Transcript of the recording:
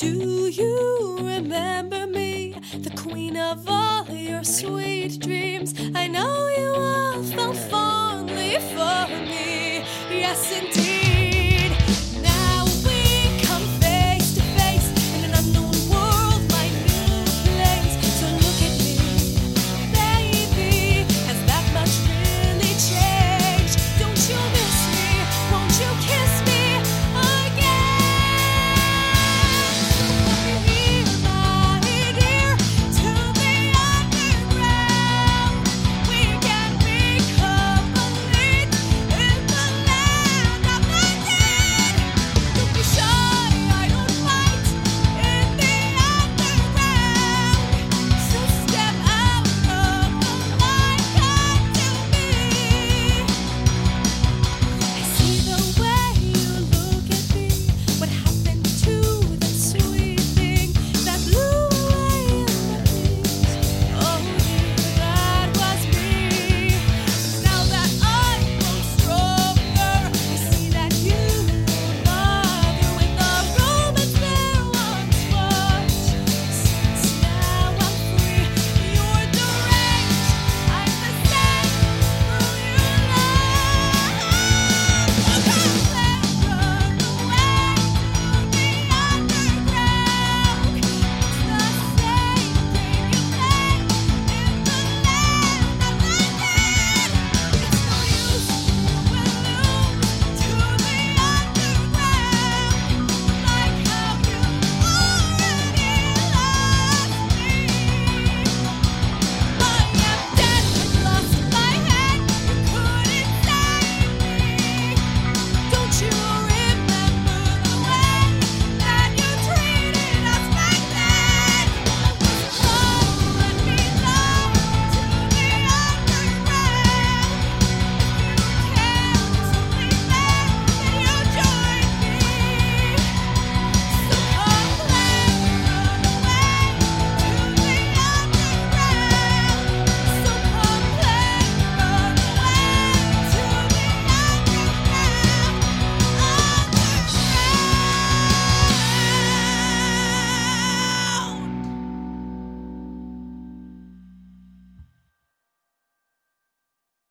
Do you remember me, the queen of all your sweet dreams? I know you all felt fondly for me. Yes, indeed.